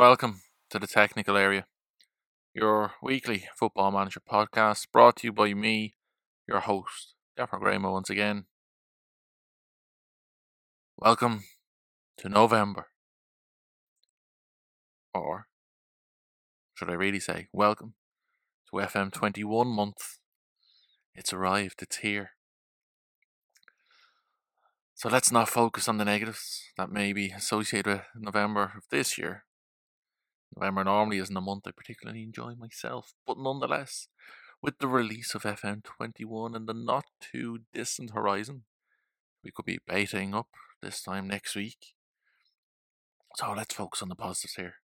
Welcome to the technical area, your weekly football manager podcast brought to you by me, your host, Gaffer Graham, once again. Welcome to November. Or should I really say, welcome to FM 21 month. It's arrived, it's here. So let's not focus on the negatives that may be associated with November of this year. November normally isn't a month I particularly enjoy myself, but nonetheless, with the release of FM21 in the not too distant horizon, we could be baiting up this time next week. So let's focus on the positives here.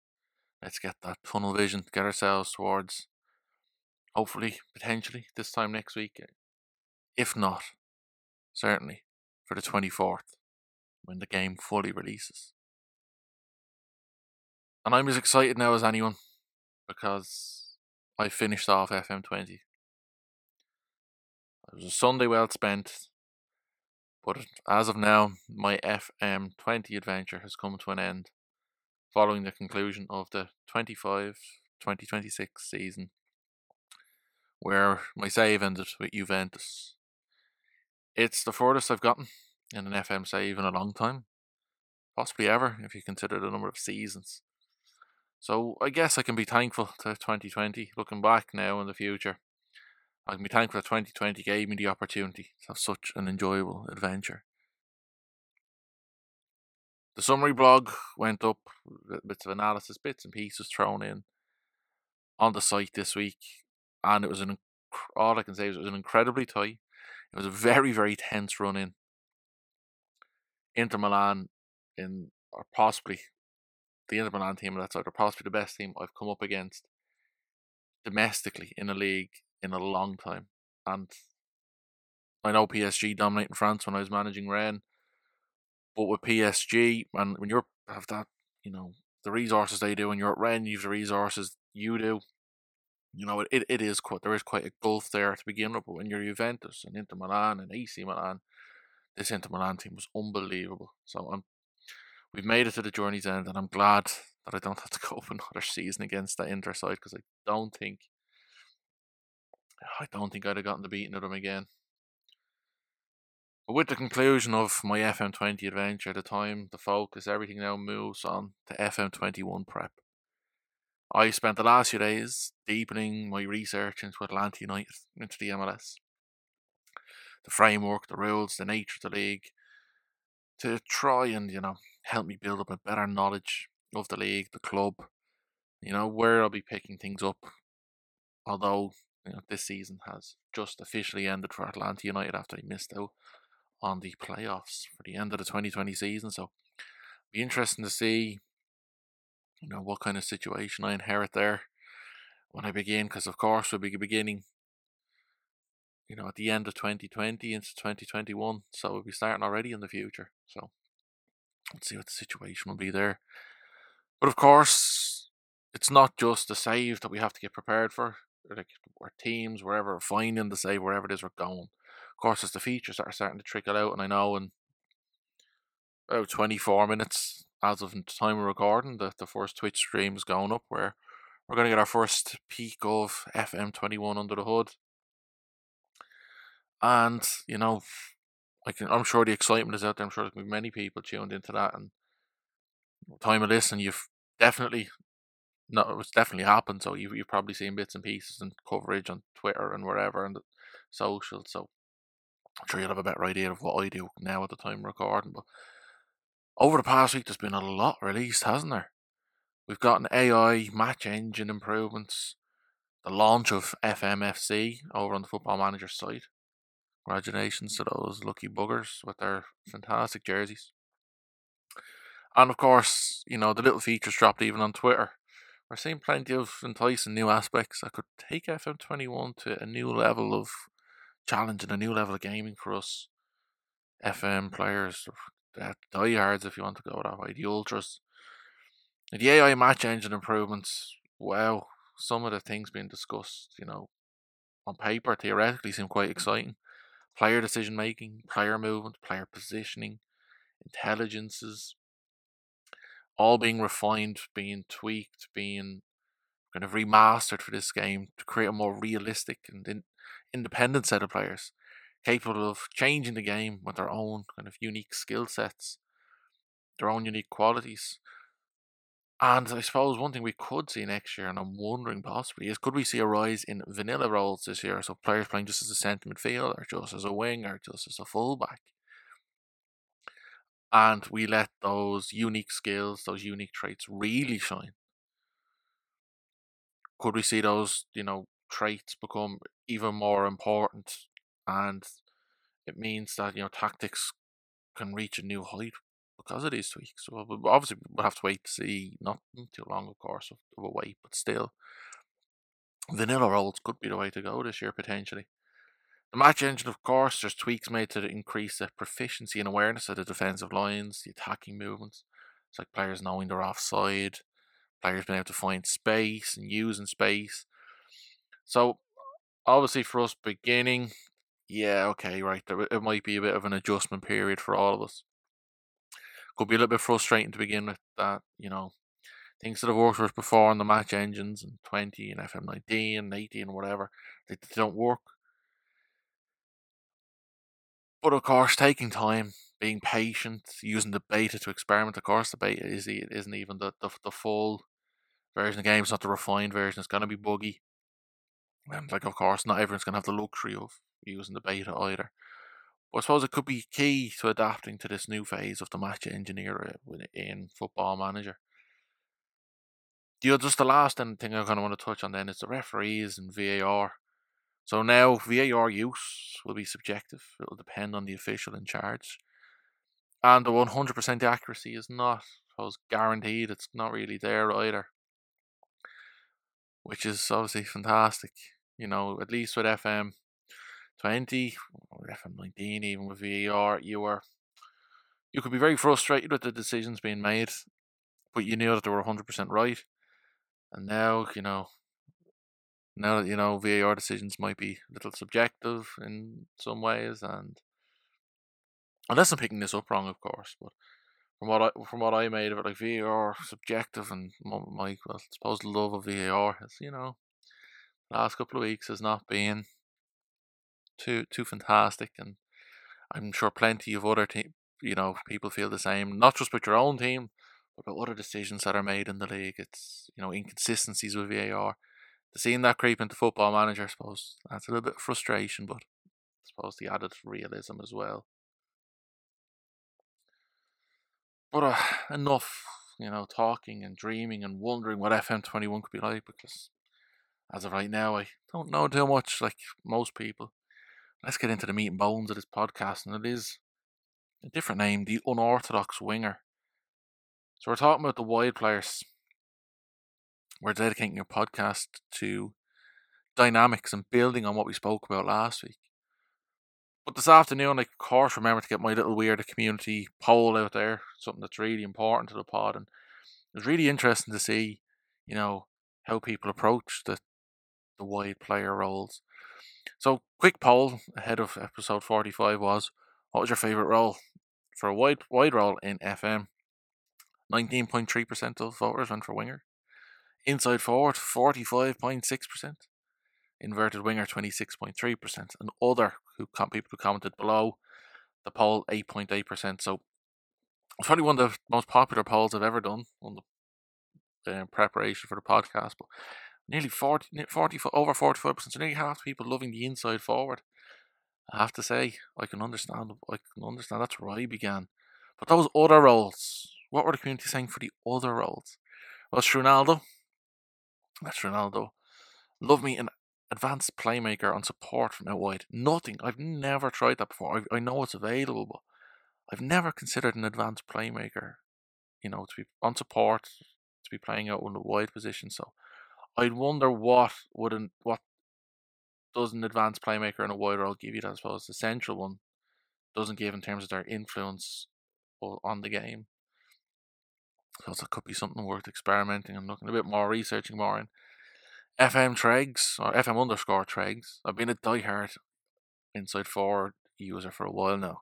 Let's get that tunnel vision, get ourselves towards, hopefully, potentially, this time next week. If not, certainly, for the 24th when the game fully releases. And I'm as excited now as anyone because I finished off FM20. It was a Sunday well spent, but as of now, my FM20 adventure has come to an end following the conclusion of the 25 2026 season, where my save ended with Juventus it's the furthest I've gotten in an FM save in a long time, possibly ever, if you consider the number of seasons. So I guess I can be thankful to 2020. Looking back now in the future, I can be thankful that 2020 gave me the opportunity to have such an enjoyable adventure. The summary blog went up, bits of analysis, bits and pieces thrown in on the site this week, and it was an all I can say is it was an incredibly tight it was a very, very tense run in. Inter Milan in or possibly the Inter Milan team that's are possibly the best team I've come up against domestically in a league in a long time. And I know PSG dominating France when I was managing Rennes, but with PSG and when you're have that, you know, the resources they do, and you're at Rennes, you've the resources you do you know, it, it is quite there is quite a gulf there to begin with. But when you're Juventus and Inter Milan and AC Milan, this Inter Milan team was unbelievable. So I'm, we've made it to the journey's end, and I'm glad that I don't have to go up another season against that Inter side because I don't think, I don't think I'd have gotten the beating of them again. But with the conclusion of my FM20 adventure, the time, the focus, everything now moves on to FM21 prep. I spent the last few days deepening my research into Atlanta United, into the MLS. The framework, the rules, the nature of the league, to try and, you know, help me build up a better knowledge of the league, the club, you know, where I'll be picking things up. Although, you know, this season has just officially ended for Atlanta United after they missed out on the playoffs for the end of the 2020 season. So, be interesting to see you know, what kind of situation I inherit there when I begin, because of course we'll be beginning, you know, at the end of 2020 into 2021, so we'll be starting already in the future. So let's see what the situation will be there. But of course, it's not just the save that we have to get prepared for. Like our teams, wherever finding the save, wherever it is we're going. Of course, it's the features that are starting to trickle out, and I know in about 24 minutes as of the time of recording, the, the first Twitch stream is going up where we're going to get our first peek of FM21 under the hood. And, you know, Can, I'm sure the excitement is out there. I'm sure there's many people tuned into that. And time of listening, you've definitely, no, it's definitely happened. So you've, you've probably seen bits and pieces and coverage on Twitter and wherever and social. So I'm sure you'll have a better idea of what I do now at the time recording. But over the past week, there's been a lot released, hasn't there? We've got an AI match engine improvements, the launch of FMFC over on the Football Manager site. Congratulations to those lucky buggers with their fantastic jerseys. And of course, you know, the little features dropped even on Twitter. We're seeing plenty of enticing new aspects that could take FM21 to a new level of challenge and a new level of gaming for us FM players, the diehards, if you want to go that way, the ultras. The AI match engine improvements, wow, some of the things being discussed, you know, on paper theoretically seem quite exciting. Player decision making, player movement, player positioning, intelligences, all being refined, being tweaked, being kind of remastered for this game to create a more realistic and in, independent set of players capable of changing the game with their own kind of unique skill sets, their own unique qualities. And I suppose one thing we could see next year, and I'm wondering possibly, is could we see a rise in vanilla roles this year? So players playing just as a centre midfielder, just as a winger, just as a fullback. And we let those unique skills, those unique traits really shine. Could we see those, you know, traits become even more important and it means that, you know, tactics can reach a new height because of these tweaks. Well, obviously, we'll have to wait to see. Not too long, of course, of, of a wait, but still, vanilla roles could be the way to go this year potentially. The match engine, of course, there's tweaks made to increase the proficiency and awareness of the defensive lines, the attacking movements. It's like players knowing they're offside, players being able to find space and using space. So, obviously, for us beginning, yeah, okay, right, there, it might be a bit of an adjustment period for all of us could be a little bit frustrating to begin with that, you know, things that have worked for us before on the match engines and 20 and FM19 and 80 and whatever, they, they don't work. But of course, taking time, being patient, using the beta to experiment. Of course, the beta is, isn't even the, the, the full version of the game. It's not the refined version. It's going to be buggy. And, like, of course, not everyone's going to have the luxury of using the beta either. I suppose it could be key to adapting to this new phase of the match engineer in Football Manager. The just the last thing I kind of want to touch on then is the referees and VAR. So now VAR use will be subjective. It will depend on the official in charge, and the 100% accuracy is not, I suppose, guaranteed. It's not really there either, which is obviously fantastic. You know, at least with FM 20 or FM19, even with VAR, you were you could be very frustrated with the decisions being made, but you knew that they were 100% right. And now, you know, now that you know VAR decisions might be a little subjective in some ways, and unless I'm picking this up wrong, of course, but from what I from what I made of it, like VAR subjective, and my well, I suppose love of VAR has you know, last couple of weeks has not been too too fantastic, and I'm sure plenty of other te- you know people feel the same. Not just with your own team, but with other decisions that are made in the league. It's you know inconsistencies with VAR. Seeing that creep into Football Manager, I suppose that's a little bit of frustration, but I suppose the added realism as well. But uh, enough, you know, talking and dreaming and wondering what FM21 could be like because as of right now, I don't know too much like most people let's get into the meat and bones of this podcast, and it is a different name, the unorthodox winger. So we're talking about the wide players. We're dedicating your podcast to dynamics and building on what we spoke about last week. But this afternoon, of course remember to get my little weird community poll out there, something that's really important to the pod, and it's really interesting to see, you know, how people approach the the wide player roles. So, quick poll ahead of episode 45 was what was your favourite role for a wide wide role in FM? 19.3% of voters went for winger. Inside forward, 45.6%. Inverted winger, 26.3%. And other who people who commented below the poll, 8.8%. So it's probably one of the most popular polls I've ever done on the uh, preparation for the podcast. But nearly 40, 40 over 45%, so nearly half the people loving the inside forward. I have to say, I can understand, I can understand that's where I began. But those other roles, what were the community saying for the other roles? Well, it's Ronaldo. That's Ronaldo. Love me an advanced playmaker on support from out wide. Nothing. I've never tried that before. I, I know it's available, but I've never considered an advanced playmaker, you know, to be on support, to be playing out in the wide position. So I'd wonder what would an, what does an advanced playmaker in a wide role give you? That I suppose the central one doesn't give in terms of their influence on the game. So it could be something worth experimenting and looking a bit more, researching more in. FM Tregs or FM underscore Tregs. I've been a diehard inside forward user for a while now,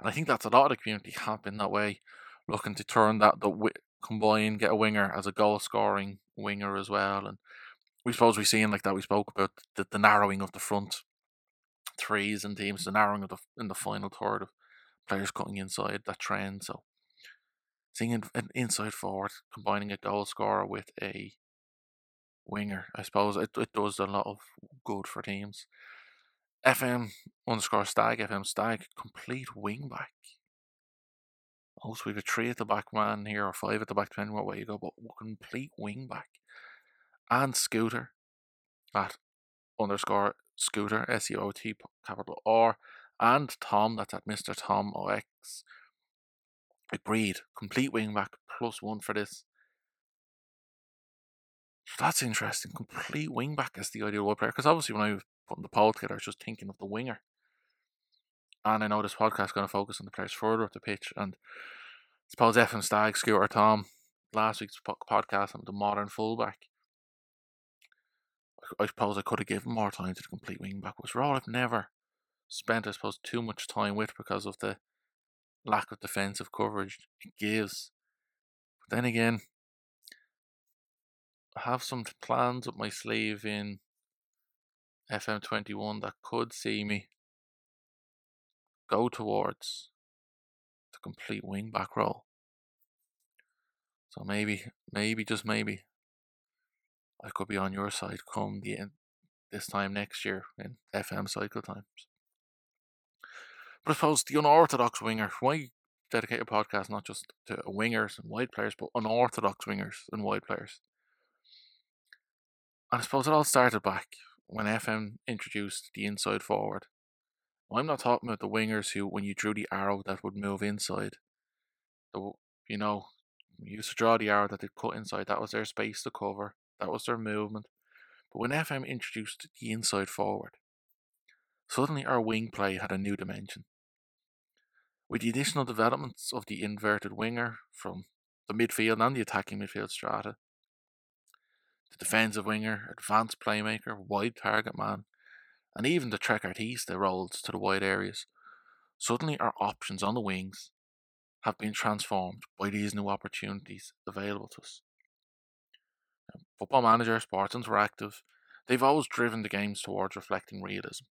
and I think that's a lot of the community have been that way, looking to turn that the combine, get a winger as a goal scoring winger as well. And we suppose we've seen like that. We spoke about the, the narrowing of the front threes and teams, the narrowing of the in the final third of players cutting inside that trend. So seeing an inside forward combining a goal scorer with a winger, I suppose it, it does a lot of good for teams. FM underscore stag, FM stag, complete wing back. Also, we've a three at the back man here, or five at the back, depending what way you go, but complete wing back. And Scooter at underscore Scooter, S E O T capital R, and Tom, that's at Mr. Tom OX. Agreed. Complete wing back plus one for this. So that's interesting. Complete wing back as the ideal player. Because obviously, when I was putting the poll together, I was just thinking of the winger. And I know this podcast is going to focus on the players further up the pitch. And I suppose FM Stag, Scooter Tom, last week's podcast on the modern fullback. I suppose I could have given more time to the complete wing back. Was role I've never spent, I suppose, too much time with because of the lack of defensive coverage it gives. But then again, I have some plans up my sleeve in FM21 that could see me go towards the complete wing back role. So maybe, maybe, just maybe, I could be on your side come the end this time next year in FM cycle times. But I suppose the unorthodox winger, why dedicate a podcast not just to wingers and wide players, but unorthodox wingers and wide players? And I suppose it all started back when FM introduced the inside forward I'm not talking about the wingers who, when you drew the arrow, that would move inside. The, you know, you used to draw the arrow that they'd cut inside. That was their space to cover. That was their movement. But when FM introduced the inside forward, suddenly our wing play had a new dimension. With the additional developments of the inverted winger from the midfield and the attacking midfield strata, the defensive winger, advanced playmaker, wide target man, and even the trequartista roles to the wide areas, suddenly our options on the wings have been transformed by these new opportunities available to us. Football Manager, Sports Interactive, they've always driven the games towards reflecting realism,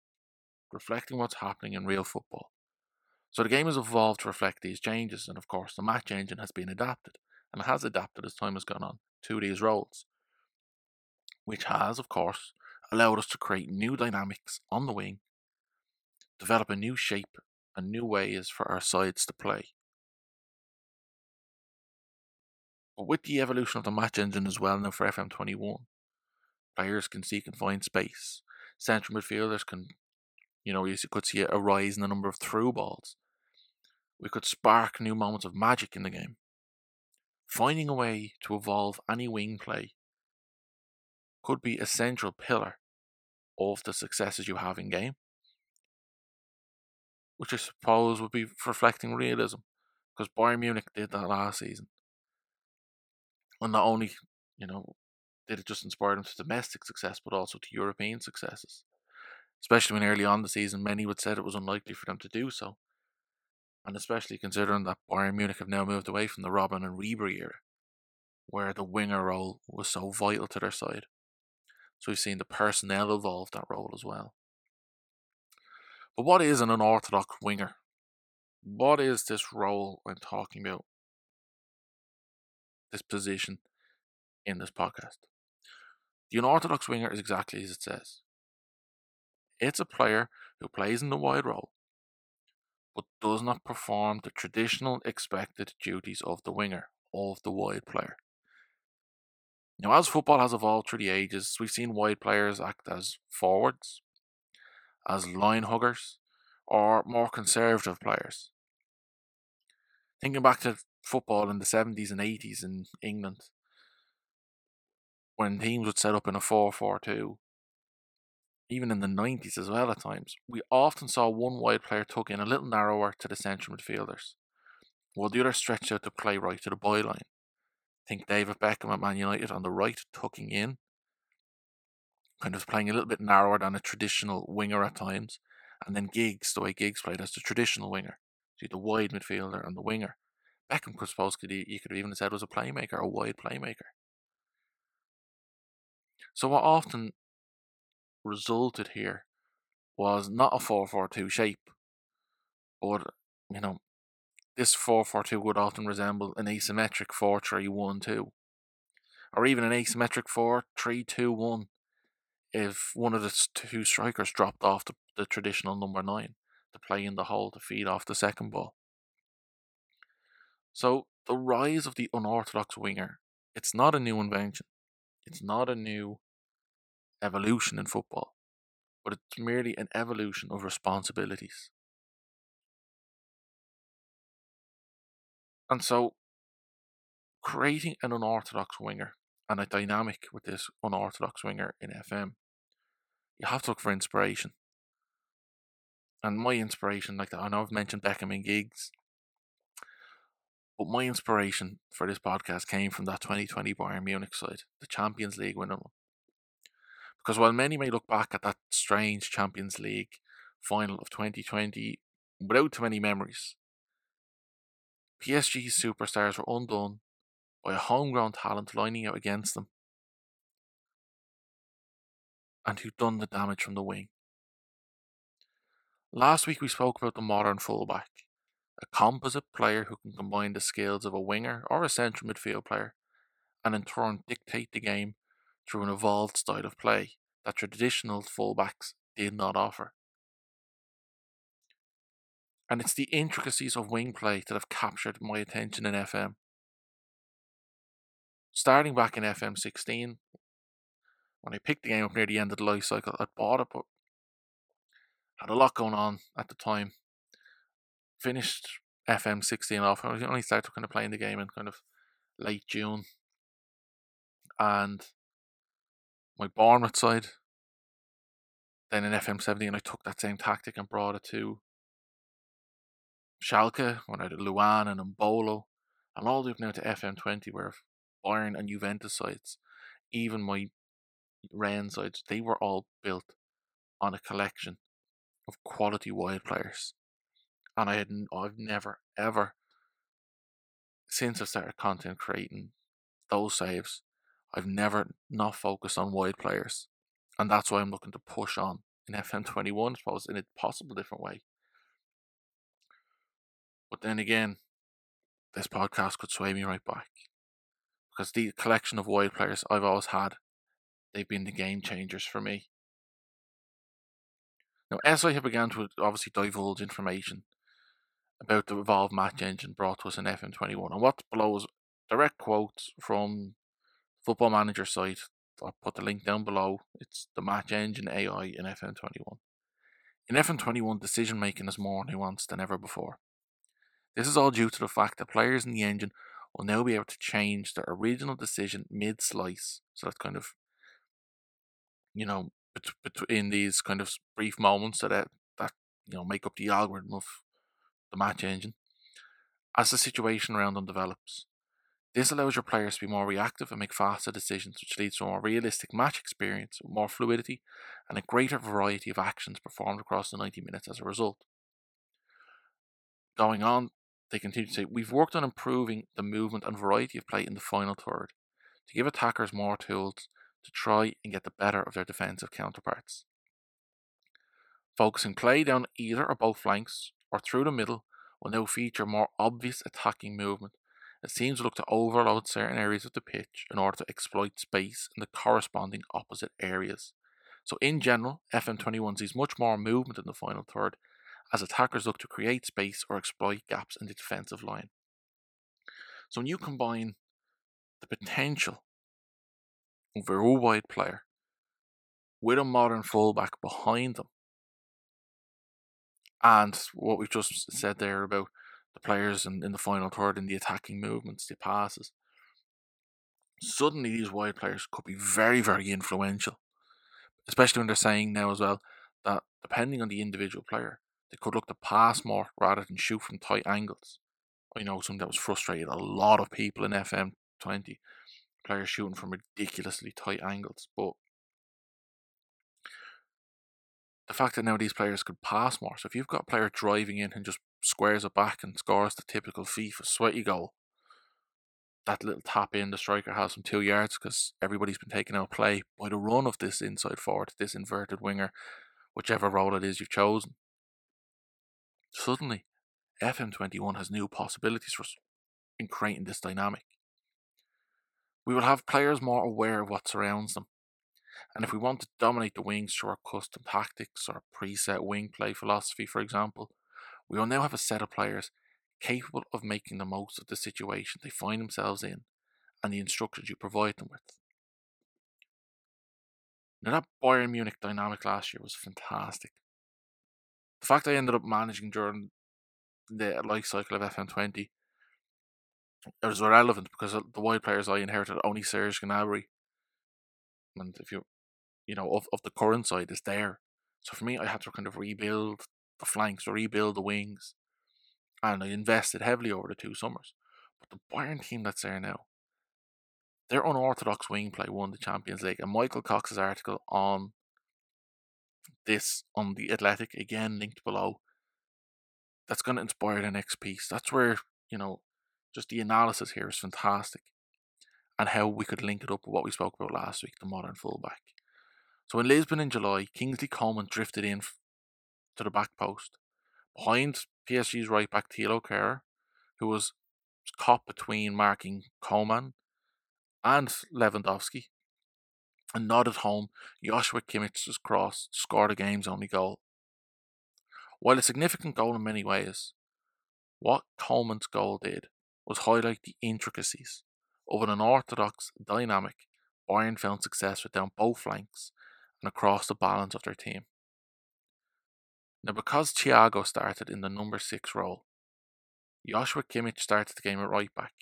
reflecting what's happening in real football. So the game has evolved to reflect these changes, and of course, the match engine has been adapted, and has adapted as time has gone on to these roles, which has, of course, allowed us to create new dynamics on the wing, develop a new shape and new ways for our sides to play. But with the evolution of the match engine as well now for FM21, players can seek and find space. Central midfielders can, you know, you could see a rise in the number of through balls. We could spark new moments of magic in the game. Finding a way to evolve any wing play could be a central pillar of the successes you have in game, which I suppose would be reflecting realism, because Bayern Munich did that last season, and not only you know did it just inspire them to domestic success, but also to European successes. Especially when early on the season, many would said it was unlikely for them to do so, and especially considering that Bayern Munich have now moved away from the Robben and Ribery era, where the winger role was so vital to their side. So we've seen the personnel evolve that role as well. But what is an unorthodox winger? What is this role I'm talking about? This position in this podcast. The unorthodox winger is exactly as it says. It's a player who plays in the wide role, but does not perform the traditional expected duties of the winger, of the wide player. Now, as football has evolved through the ages, we've seen wide players act as forwards, as line huggers, or more conservative players. Thinking back to football in the 70s and 80s in England, when teams would set up in a 4 4 2, even in the 90s as well at times, we often saw one wide player tuck in a little narrower to the central midfielders, while the other stretched out to play right to the byline think David Beckham at Man United on the right, tucking in, kind of playing a little bit narrower than a traditional winger at times. And then Giggs, the way Giggs played as the traditional winger, see the wide midfielder and the winger. Beckham could suppose could you could have even said was a playmaker, a wide playmaker. So what often resulted here was not a 4-4-2 shape, but you know, this 4-4-2 would often resemble an asymmetric 4-3-1-2 or even an asymmetric 4-3-2-1 if one of the two strikers dropped off the, the traditional number 9 to play in the hole to feed off the second ball. So the rise of the unorthodox winger, it's not a new invention. It's not a new evolution in football, but it's merely an evolution of responsibilities. And so, creating an unorthodox winger and a dynamic with this unorthodox winger in FM, you have to look for inspiration. And my inspiration, like I know I've mentioned Beckham and Giggs, but my inspiration for this podcast came from that 2020 Bayern Munich side, the Champions League one. Because while many may look back at that strange Champions League final of 2020 without too many memories, PSG's superstars were undone by a homegrown talent lining out against them and who'd done the damage from the wing. Last week we spoke about the modern fullback, a composite player who can combine the skills of a winger or a central midfield player and in turn dictate the game through an evolved style of play that traditional fullbacks did not offer. And it's the intricacies of wing play that have captured my attention in FM. Starting back in FM 16, when I picked the game up near the end of the life cycle, I bought it, but had a lot going on at the time. Finished FM 16 off. I only started kind of playing the game in kind of late June. And my Bournemouth side. Then in FM 17, I took that same tactic and brought it to Schalke, when I did Luan and Embolo, and all the way up now to FM 20, where Bayern and Juventus sides, even my Rennes sides, they were all built on a collection of quality wide players. And I had I've never ever since I started content creating those saves, I've never not focused on wide players. And that's why I'm looking to push on in FM21, I suppose, in a possible different way. But then again, this podcast could sway me right back. Because the collection of wide players I've always had, they've been the game changers for me. Now, as I have begun to obviously divulge information about the Evolve match engine brought to us in FM21, and what is direct quotes from Football Manager site. I'll put the link down below. It's the match engine AI in FM21. In FM21, decision making is more nuanced than ever before. This is all due to the fact that players in the engine will now be able to change their original decision mid slice. So that's kind of, you know, between these kind of brief moments that uh, that you know make up the algorithm of the match engine as the situation around them develops. This allows your players to be more reactive and make faster decisions, which leads to a more realistic match experience, more fluidity, and a greater variety of actions performed across the 90 minutes as a result. Going on, they continue to say, We've worked on improving the movement and variety of play in the final third to give attackers more tools to try and get the better of their defensive counterparts. Focusing play down either or both flanks or through the middle will now feature more obvious attacking movement seems to look to overload certain areas of the pitch in order to exploit space in the corresponding opposite areas. So, in general, FM21 sees much more movement in the final third as attackers look to create space or exploit gaps in the defensive line. So, when you combine the potential of a wide player with a modern fullback behind them, and what we've just said there about the players in, in the final third in the attacking movements, the passes. Suddenly, these wide players could be very, very influential, especially when they're saying now as well that depending on the individual player, they could look to pass more rather than shoot from tight angles. I know something that was frustrated a lot of people in FM 20, players shooting from ridiculously tight angles, but the fact that now these players could pass more. So if you've got a player driving in and just squares it back and scores the typical FIFA sweaty goal, that little tap in the striker has from two yards because everybody's been taken out play by the run of this inside forward, this inverted winger, whichever role it is you've chosen. Suddenly, FM21 has new possibilities for us in creating this dynamic. We will have players more aware of what surrounds them. And if we want to dominate the wings through our custom tactics or preset wing play philosophy, for example, we will now have a set of players capable of making the most of the situation they find themselves in and the instructions you provide them with. Now, that Bayern Munich dynamic last year was fantastic. The fact I ended up managing during the life cycle of FM20 it was irrelevant because the wide players I inherited only Serge Gnabry, and if you, you know, of, of the current side is there. So for me, I had to kind of rebuild the flanks, rebuild the wings, and I invested heavily over the two summers. But the Bayern team that's there now, their unorthodox wing play won the Champions League, and Michael Cox's article on this on the Athletic again linked below. That's going to inspire the next piece. That's where you know just the analysis here is fantastic and how we could link it up with what we spoke about last week the modern fullback. So in Lisbon in July, Kingsley Coman drifted in to the back post behind PSG's right back Thilo Kehrer, who was caught between marking Coman and Lewandowski, and nodded home Joshua Kimmich's cross scored the game's only goal. While a significant goal in many ways, what Coman's goal did was highlight the intricacies of an unorthodox dynamic Bayern found success with down both flanks and across the balance of their team. Now, because Thiago started in the number six role, Joshua Kimmich started the game at right back,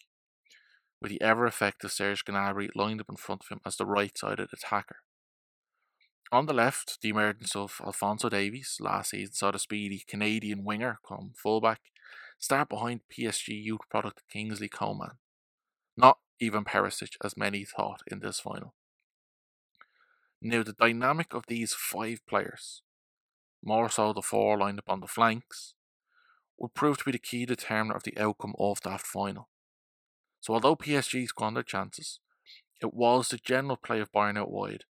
with the ever effective Serge Gnabry lined up in front of him as the right sided attacker. On the left, the emergence of Alphonso Davies last season saw the speedy Canadian winger come fullback start behind PSG youth product Kingsley Coman. Not even Perisic, as many thought in this final. Now, the dynamic of these five players, more so the four lined up on the flanks, would prove to be the key determiner of the outcome of that final. So, although PSG squandered chances, it was the general play of Bayern out wide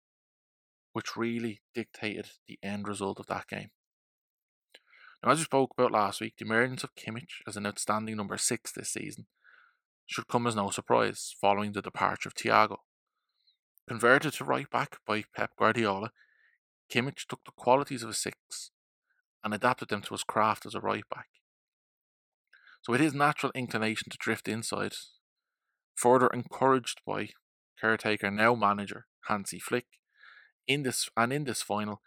which really dictated the end result of that game. Now, as we spoke about last week, the emergence of Kimmich as an outstanding number six this season should come as no surprise following the departure of Thiago. Converted to right back by Pep Guardiola, Kimmich took the qualities of a six and adapted them to his craft as a right back. So, with his natural inclination to drift inside, further encouraged by caretaker now manager Hansi Flick, in this and in this final,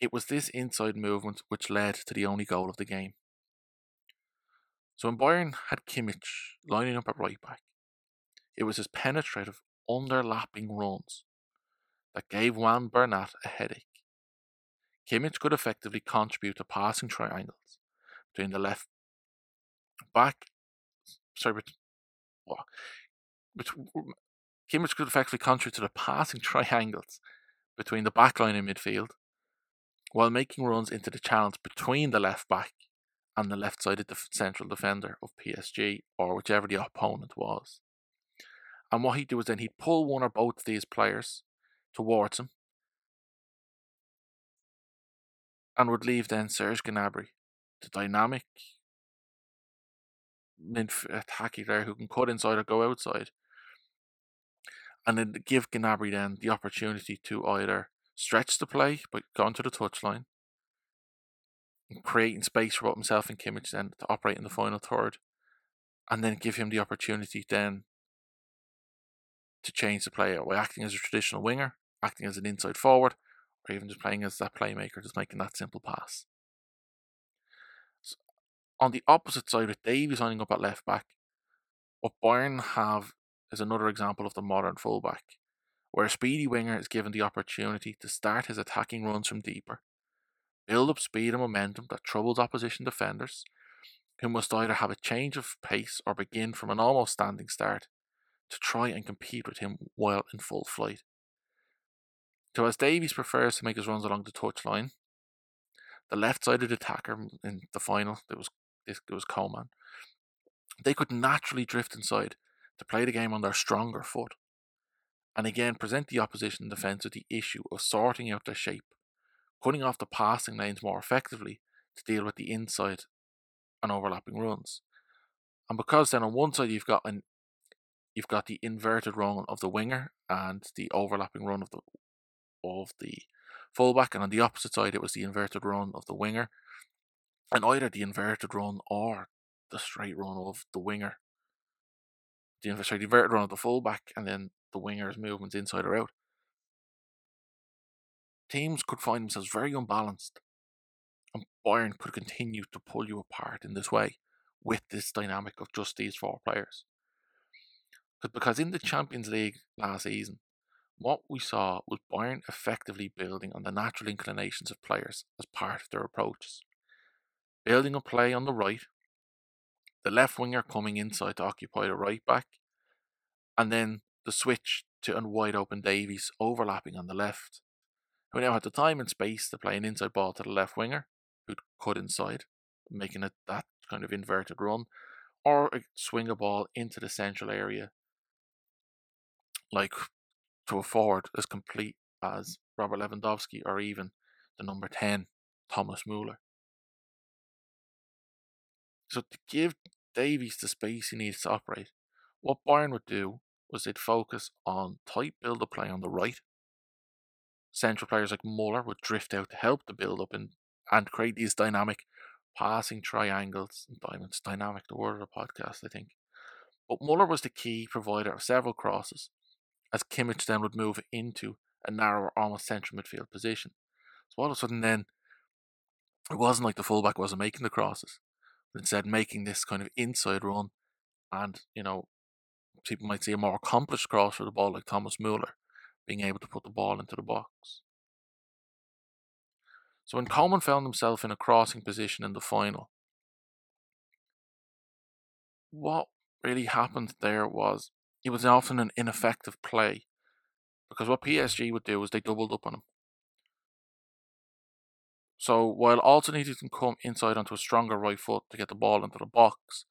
it was this inside movement which led to the only goal of the game. So when Bayern had Kimmich lining up at right back, it was his penetrative, underlapping runs that gave Juan Bernat a headache. Kimmich could effectively contribute to passing triangles between the left back, sorry, but, well, Kimmich could effectively contribute to the passing triangles between the backline and midfield while making runs into the channels between the left back and the left sided def- central defender of PSG or whichever the opponent was. And what he'd do is then he'd pull one or both of these players towards him and would leave then Serge Gnabry, the dynamic attacking player who can cut inside or go outside. And then give Gnabry then the opportunity to either stretch the play by going to the touchline, creating space for both himself and Kimmich then to operate in the final third, and then give him the opportunity then to change the play by acting as a traditional winger, acting as an inside forward, or even just playing as that playmaker, just making that simple pass. So on the opposite side, with Davies lining up at left back, what Bayern have is another example of the modern fullback where a speedy winger is given the opportunity to start his attacking runs from deeper, build up speed and momentum that troubles opposition defenders, who must either have a change of pace or begin from an almost standing start to try and compete with him while in full flight. So, as Davies prefers to make his runs along the touchline, the left-sided attacker in the final, there was this was Coman. They could naturally drift inside to play the game on their stronger foot, and again present the opposition defence with the issue of sorting out their shape, cutting off the passing lanes more effectively to deal with the inside and overlapping runs. And because then on one side you've got an you've got the inverted run of the winger and the overlapping run of the of the fullback, and on the opposite side it was the inverted run of the winger, and either the inverted run or the straight run of the winger. The, sorry, the inverted run of the fullback, and then the winger's movements inside or out. Teams could find themselves very unbalanced, and Bayern could continue to pull you apart in this way with this dynamic of just these four players. But Because in the Champions League last season, what we saw was Bayern effectively building on the natural inclinations of players as part of their approaches. Building a play on the right, the left winger coming inside to occupy the right back, and then the switch to a wide open Davies overlapping on the left, who now had the time and space to play an inside ball to the left winger, who'd cut inside, making it that kind of inverted run, or swing a ball into the central area, like to a forward as complete as Robert Lewandowski or even the number 10, Thomas Muller. So to give Davies the space he needs to operate, what Bayern would do was they'd focus on tight build up play on the right. Central players like Muller would drift out to help the build up and, and create these dynamic passing triangles and diamonds. Dynamic, the word of the podcast, I think. But Muller was the key provider of several crosses, as Kimmich then would move into a narrower, almost central midfield position. So all of a sudden, then it wasn't like the fullback wasn't making the crosses, instead making this kind of inside run, and you know, people might see a more accomplished cross for the ball like Thomas Muller, being able to put the ball into the box. So when Coman found himself in a crossing position in the final, what really happened there was it was often an ineffective play because what PSG would do is they doubled up on him. So while also needed to come inside onto a stronger right foot to get the ball into the box,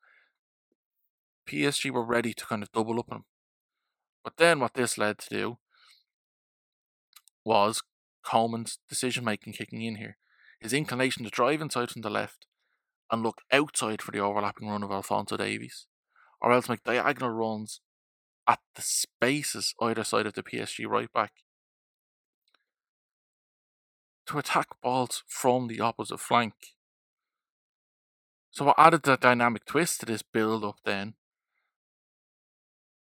PSG were ready to kind of double up on him. But then what this led to do was Coman's decision making kicking in here. His inclination to drive inside from the left and look outside for the overlapping run of Alphonso Davies, or else make diagonal runs at the spaces either side of the PSG right back to attack balls from the opposite flank. So, what added the dynamic twist to this build up then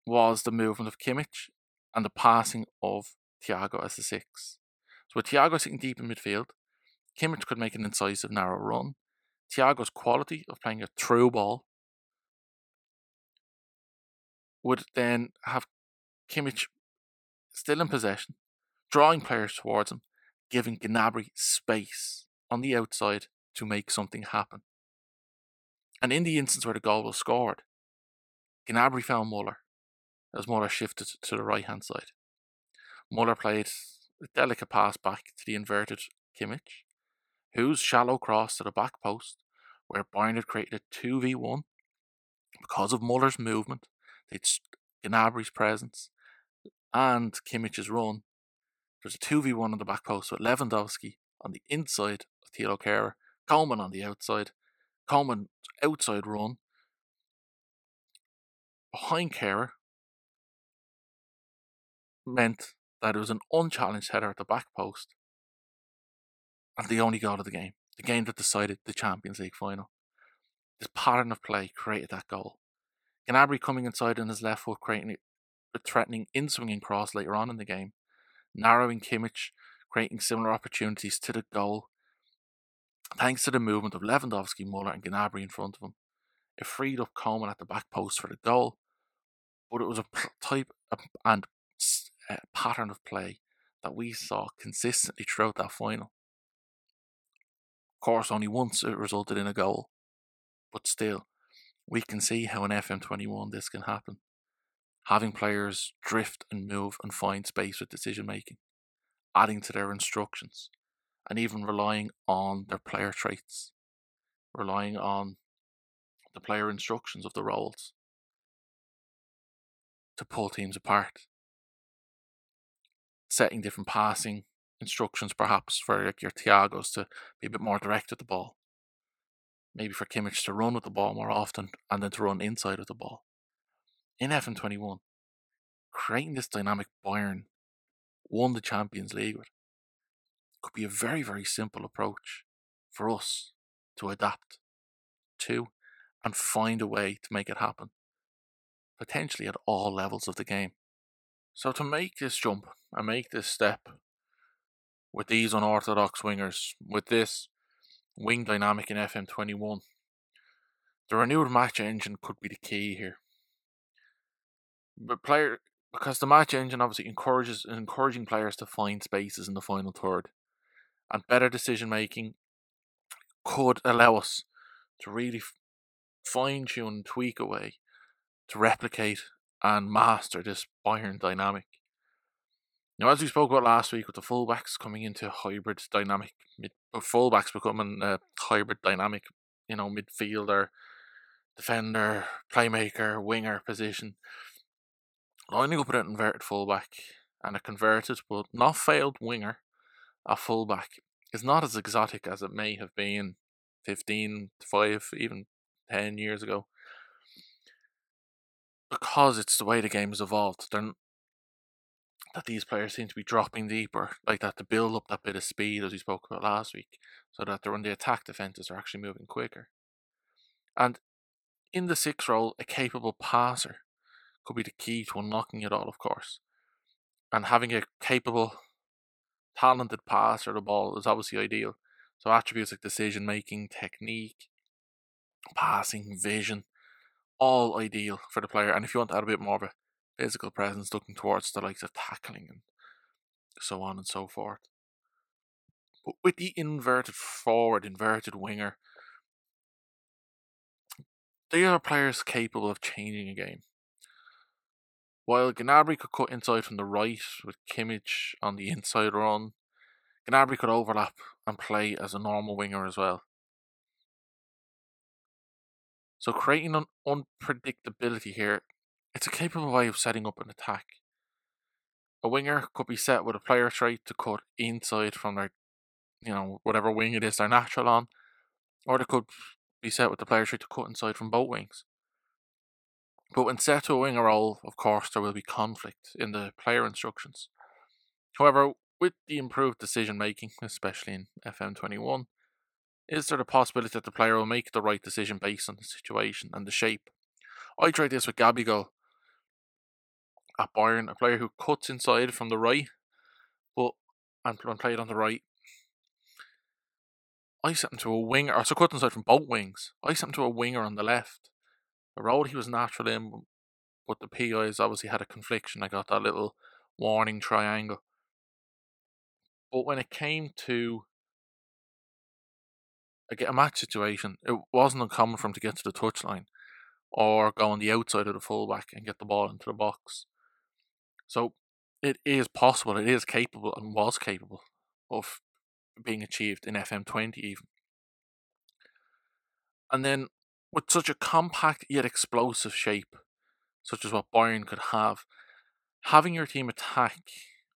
was the movement of Kimmich and the passing of Thiago as the six. So with Thiago sitting deep in midfield, Kimmich could make an incisive narrow run. Thiago's quality of playing a through ball would then have Kimmich still in possession, drawing players towards him, giving Gnabry space on the outside to make something happen. And in the instance where the goal was scored, Gnabry found Muller as Muller shifted to the right hand side. Muller played a delicate pass back to the inverted Kimmich, whose shallow cross to the back post, where Bayern had created a 2v1 because of Muller's movement, they'd Gnabry's presence, and Kimmich's run. There's a 2v1 on the back post with Lewandowski on the inside of Thilo Kehrer, Coman on the outside, Coman's outside run. Behind Kehrer meant that it was an unchallenged header at the back post. And the only goal of the game, the game that decided the Champions League final. This pattern of play created that goal. Gnabry coming inside on his left foot, creating a threatening in-swinging cross later on in the game, narrowing Kimmich, creating similar opportunities to the goal. Thanks to the movement of Lewandowski, Muller, and Gnabry in front of him, it freed up Coman at the back post for the goal. But it was a type and uh, pattern of play that we saw consistently throughout that final. Of course, only once it resulted in a goal, but still, we can see how in FM21 this can happen. Having players drift and move and find space with decision making, adding to their instructions, and even relying on their player traits, relying on the player instructions of the roles to pull teams apart. Setting different passing instructions, perhaps, for like your Thiagos to be a bit more direct with the ball. Maybe for Kimmich to run with the ball more often and then to run inside of the ball. In FM21, creating this dynamic Bayern won the Champions League with could be a very, very simple approach for us to adapt to and find a way to make it happen, potentially at all levels of the game. So, to make this jump and make this step with these unorthodox wingers, with this wing dynamic in FM21, the renewed match engine could be the key here. But player because the match engine obviously encourages encouraging players to find spaces in the final third, and better decision making could allow us to really fine tune and tweak away to replicate and master this Bayern dynamic. Now, as we spoke about last week, with the fullbacks coming into hybrid dynamic, mid, fullbacks becoming a hybrid dynamic, you know, midfielder, defender, playmaker, winger position lining up with an inverted fullback and a converted but not failed winger a fullback is not as exotic as it may have been 15, 5, even 10 years ago. Because it's the way the game has evolved, they're, that these players seem to be dropping deeper, like that to build up that bit of speed as we spoke about last week, so that they're on the attack defenses are actually moving quicker. And in the six role, a capable passer could be the key to unlocking it all, of course. And having a capable, talented passer of the ball is obviously ideal. So attributes like decision making, technique, passing, vision, all ideal for the player. And if you want to add a bit more of a physical presence, looking towards the likes of tackling and so on and so forth. But with the inverted forward, inverted winger, they are players capable of changing a game. While Gnabry could cut inside from the right with Kimmich on the inside run, Gnabry could overlap and play as a normal winger as well. So creating an unpredictability here, it's a capable way of setting up an attack. A winger could be set with a player trait to cut inside from their, you know, whatever wing it is they're natural on, or they could be set with the player trait to cut inside from both wings. But when set to a role, of course, there will be conflict in the player instructions. However, with the improved decision making, especially in FM21, is there the possibility that the player will make the right decision based on the situation and the shape? I tried this with Gabigol at Bayern, a player who cuts inside from the right, but and played on the right. I set him to a winger, or so cut inside from both wings. I set him to a winger on the left the road he was natural in, but the PIs obviously had a confliction. I got that little warning triangle. But when it came to a, a match situation, it wasn't uncommon for him to get to the touchline or go on the outside of the fullback and get the ball into the box. So it is possible, it is capable, and was capable of being achieved in FM20 even. And then with such a compact yet explosive shape, such as what Bayern could have, having your team attack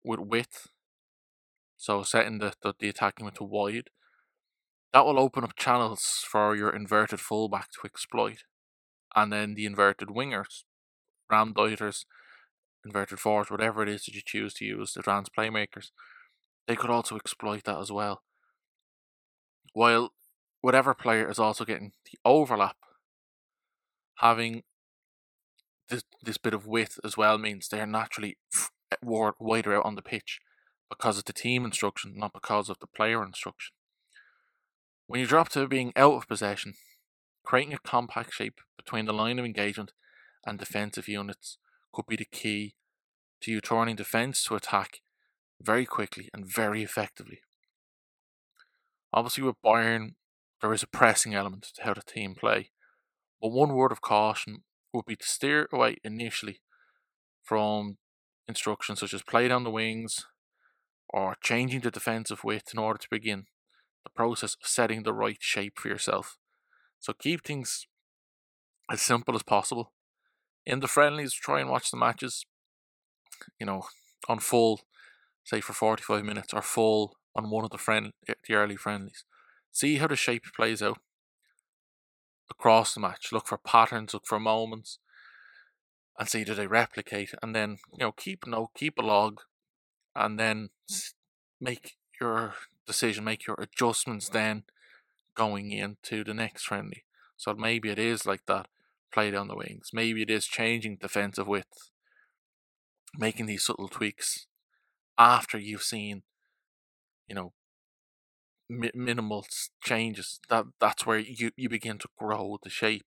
with width, so setting the, the, the attacking to wide, that will open up channels for your inverted fullback to exploit. And then the inverted wingers, Raumdeuters, inverted forwards, whatever it is that you choose to use, the advanced playmakers, they could also exploit that as well. While whatever player is also getting the overlap having this this bit of width as well means they're naturally eh, wider out on the pitch because of the team instruction, not because of the player instruction. When you drop to being out of possession, creating a compact shape between the line of engagement and defensive units could be the key to you turning defense to attack very quickly and very effectively. Obviously, with Bayern, there is a pressing element to how the team play, but one word of caution would be to steer away initially from instructions such as play down the wings, or changing the defensive width in order to begin the process of setting the right shape for yourself. So keep things as simple as possible. In the friendlies, try and watch the matches, you know, on full, say for 45 minutes, or full on one of the friend the early friendlies. See how the shape plays out across the match. Look for patterns, look for moments, and see do they replicate. And then you know keep note, keep a log, and then mm. make your decision, make your adjustments. Then going into the next friendly. So maybe it is like that play down the wings. Maybe it is changing defensive width, making these subtle tweaks after you've seen, you know, mi- minimal changes. That that's where you you begin to grow the shape.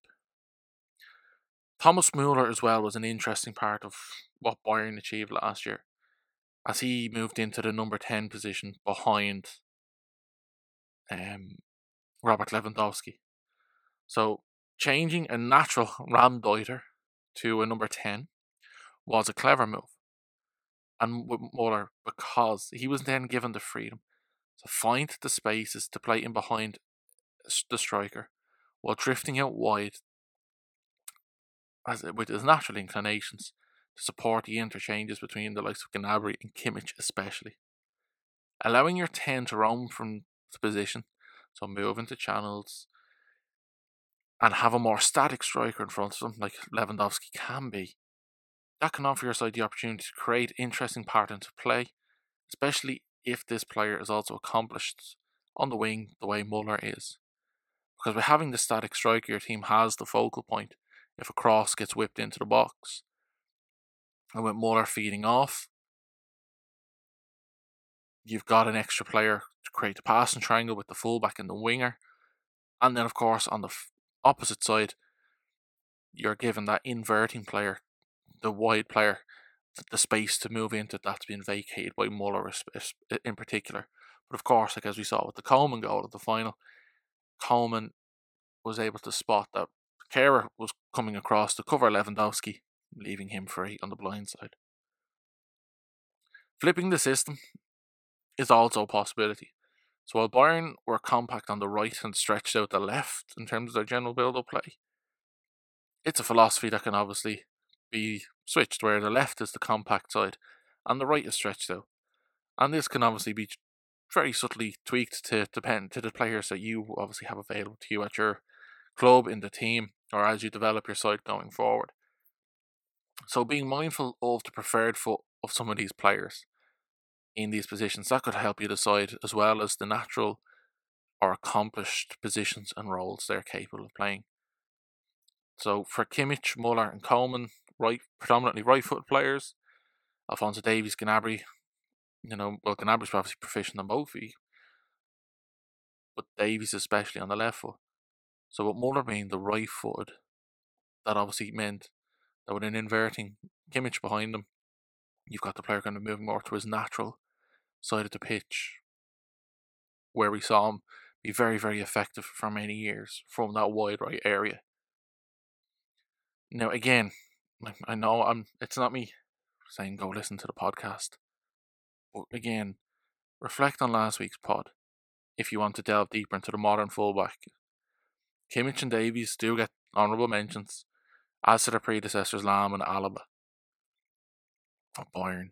Thomas Muller as well was an interesting part of what Bayern achieved last year, as he moved into the number ten position behind um, Robert Lewandowski. So changing a natural Raumdeuter to a number 10 was a clever move. And with Muller, because he was then given the freedom to find the spaces to play in behind the striker while drifting out wide as with his natural inclinations to support the interchanges between the likes of Gnabry and Kimmich especially. Allowing your 10 to roam from the position, so move into channels, and have a more static striker in front of them, like Lewandowski can be, that can offer your side the opportunity to create interesting patterns of play, especially if this player is also accomplished on the wing the way Muller is. Because by having the static striker, your team has the focal point if a cross gets whipped into the box. And with Muller feeding off, you've got an extra player to create the passing triangle with the fullback and the winger. And then, of course, on the opposite side, you're given that inverting player, the wide player, the space to move into that's been vacated by Muller in particular. But of course, like as we saw with the Coman goal at the final, Coman was able to spot that Kehrer was coming across to cover Lewandowski, leaving him free on the blind side. Flipping the system is also a possibility. So while Bayern were compact on the right and stretched out the left in terms of their general build-up play, it's a philosophy that can obviously be switched where the left is the compact side and the right is stretched out. And this can obviously be very subtly tweaked to depend to the players that you obviously have available to you at your club in the team or as you develop your side going forward. So being mindful of the preferred foot of some of these players in these positions. That could help you decide as well as the natural or accomplished positions and roles they're capable of playing. So for Kimmich, Muller, and Coman, right, predominantly right-footed players. Alphonso Davies, Gnabry, you know, well, Gnabry's obviously proficient on both feet, but Davies especially on the left foot. So with Muller being the right-footed, that obviously meant that with an inverting Kimmich behind them, you've got the player kind of moving more to his natural side of the pitch, where we saw him be very, very effective for many years from that wide right area. Now, again, I know I'm. It's not me saying go listen to the podcast, but again, reflect on last week's pod if you want to delve deeper into the modern fullback. Kimmich and Davies do get honourable mentions, as to their predecessors Lahm and Alaba of Bayern.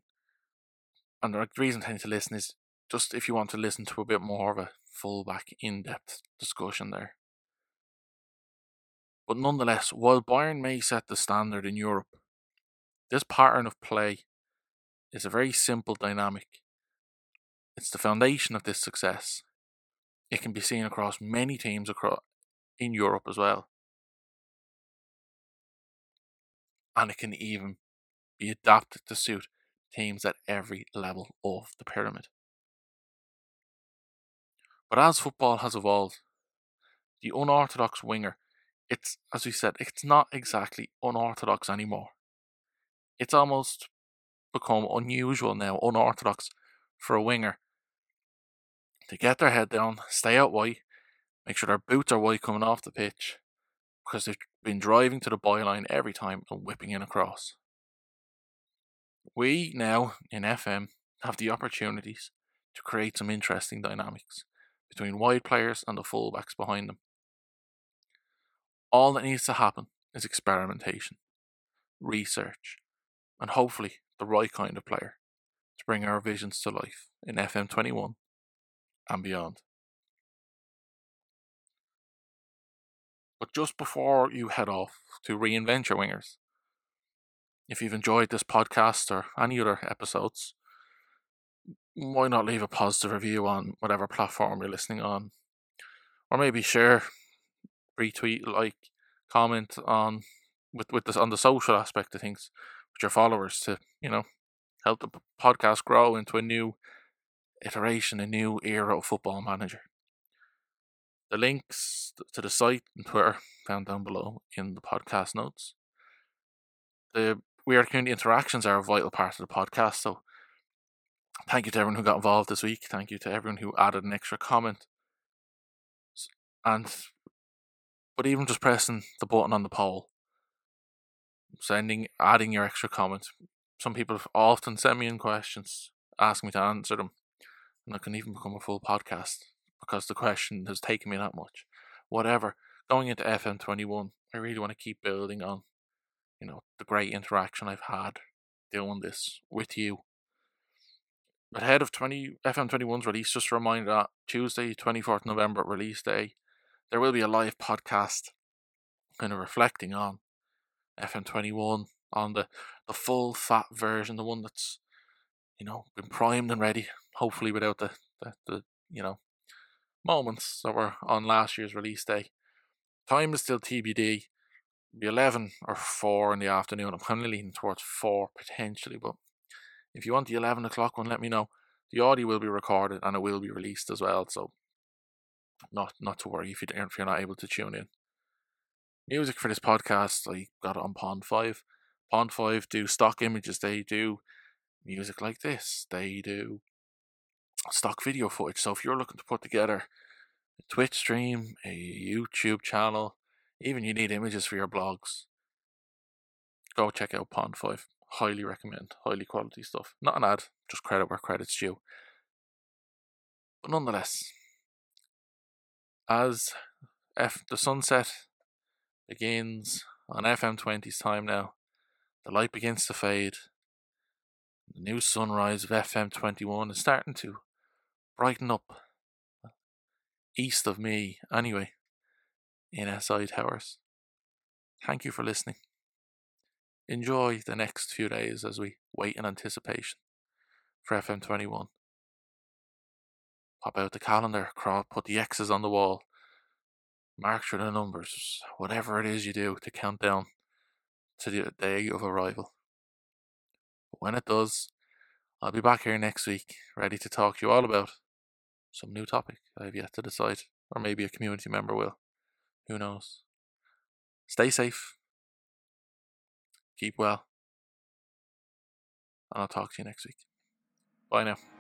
And the reason I tend to listen is just if you want to listen to a bit more of a fullback in depth discussion there. But nonetheless, while Bayern may set the standard in Europe, this pattern of play is a very simple dynamic. It's the foundation of this success. It can be seen across many teams across in Europe as well. And it can even be adapted to suit teams at every level of the pyramid. But as football has evolved, the unorthodox winger, it's, as we said, it's not exactly unorthodox anymore. It's almost become unusual now, unorthodox, for a winger to get their head down, stay out wide, make sure their boots are wide coming off the pitch, because they've been driving to the byline every time and whipping in across. We now in FM have the opportunities to create some interesting dynamics between wide players and the fullbacks behind them. All that needs to happen is experimentation, research, and hopefully the right kind of player to bring our visions to life in FM21 and beyond. But just before you head off to reinvent your wingers, if you've enjoyed this podcast or any other episodes, why not leave a positive review on whatever platform you're listening on? Or maybe share, retweet, like, comment on with, with this on the social aspect of things with your followers to, you know, help the podcast grow into a new iteration, a new era of football manager. The links to the site and Twitter found down below in the podcast notes. The weird community interactions are a vital part of the podcast, so thank you to everyone who got involved this week. Thank you to everyone who added an extra comment. And but even just pressing the button on the poll, sending adding your extra comment. Some people often send me in questions, ask me to answer them, and I can even become a full podcast because the question has taken me that much. Whatever. Going into FM21, I really want to keep building on, you know, the great interaction I've had doing this with you. Ahead of 20 FM21's release, just a reminder that Tuesday, 24th November, release day, there will be a live podcast kind of reflecting on FM21, on the, the full fat version, the one that's, you know, been primed and ready, hopefully without the, the, the you know, moments that were on last year's release day. Time is still TBD. It'll Be 11 or 4 in the afternoon. I'm kind of leaning towards 4 potentially, but if you want the 11 o'clock one, let me know. The audio will be recorded and it will be released as well, so not not to worry if, you, if you're not able to tune in. Music for this podcast, I got it on Pond 5. Pond 5 do stock images, they do music like this, they do stock video footage. So if you're looking to put together a Twitch stream, a YouTube channel, even you need images for your blogs, go check out Pond 5. Highly recommend. Highly quality stuff. Not an ad, just credit where credit's due. But nonetheless, as F the sunset begins on FM20's time now, the light begins to fade. The new sunrise of FM21 is starting to brighten up east of me anyway in SI Towers. Thank you for listening. Enjoy the next few days as we wait in anticipation for FM21. Pop out the calendar, crawl, put the X's on the wall, mark through the numbers, whatever it is you do to count down to the day of arrival. When it does, I'll be back here next week, ready to talk to you all about some new topic I have yet to decide, or maybe a community member will. Who knows? Stay safe. Keep well. And I'll talk to you next week. Bye now.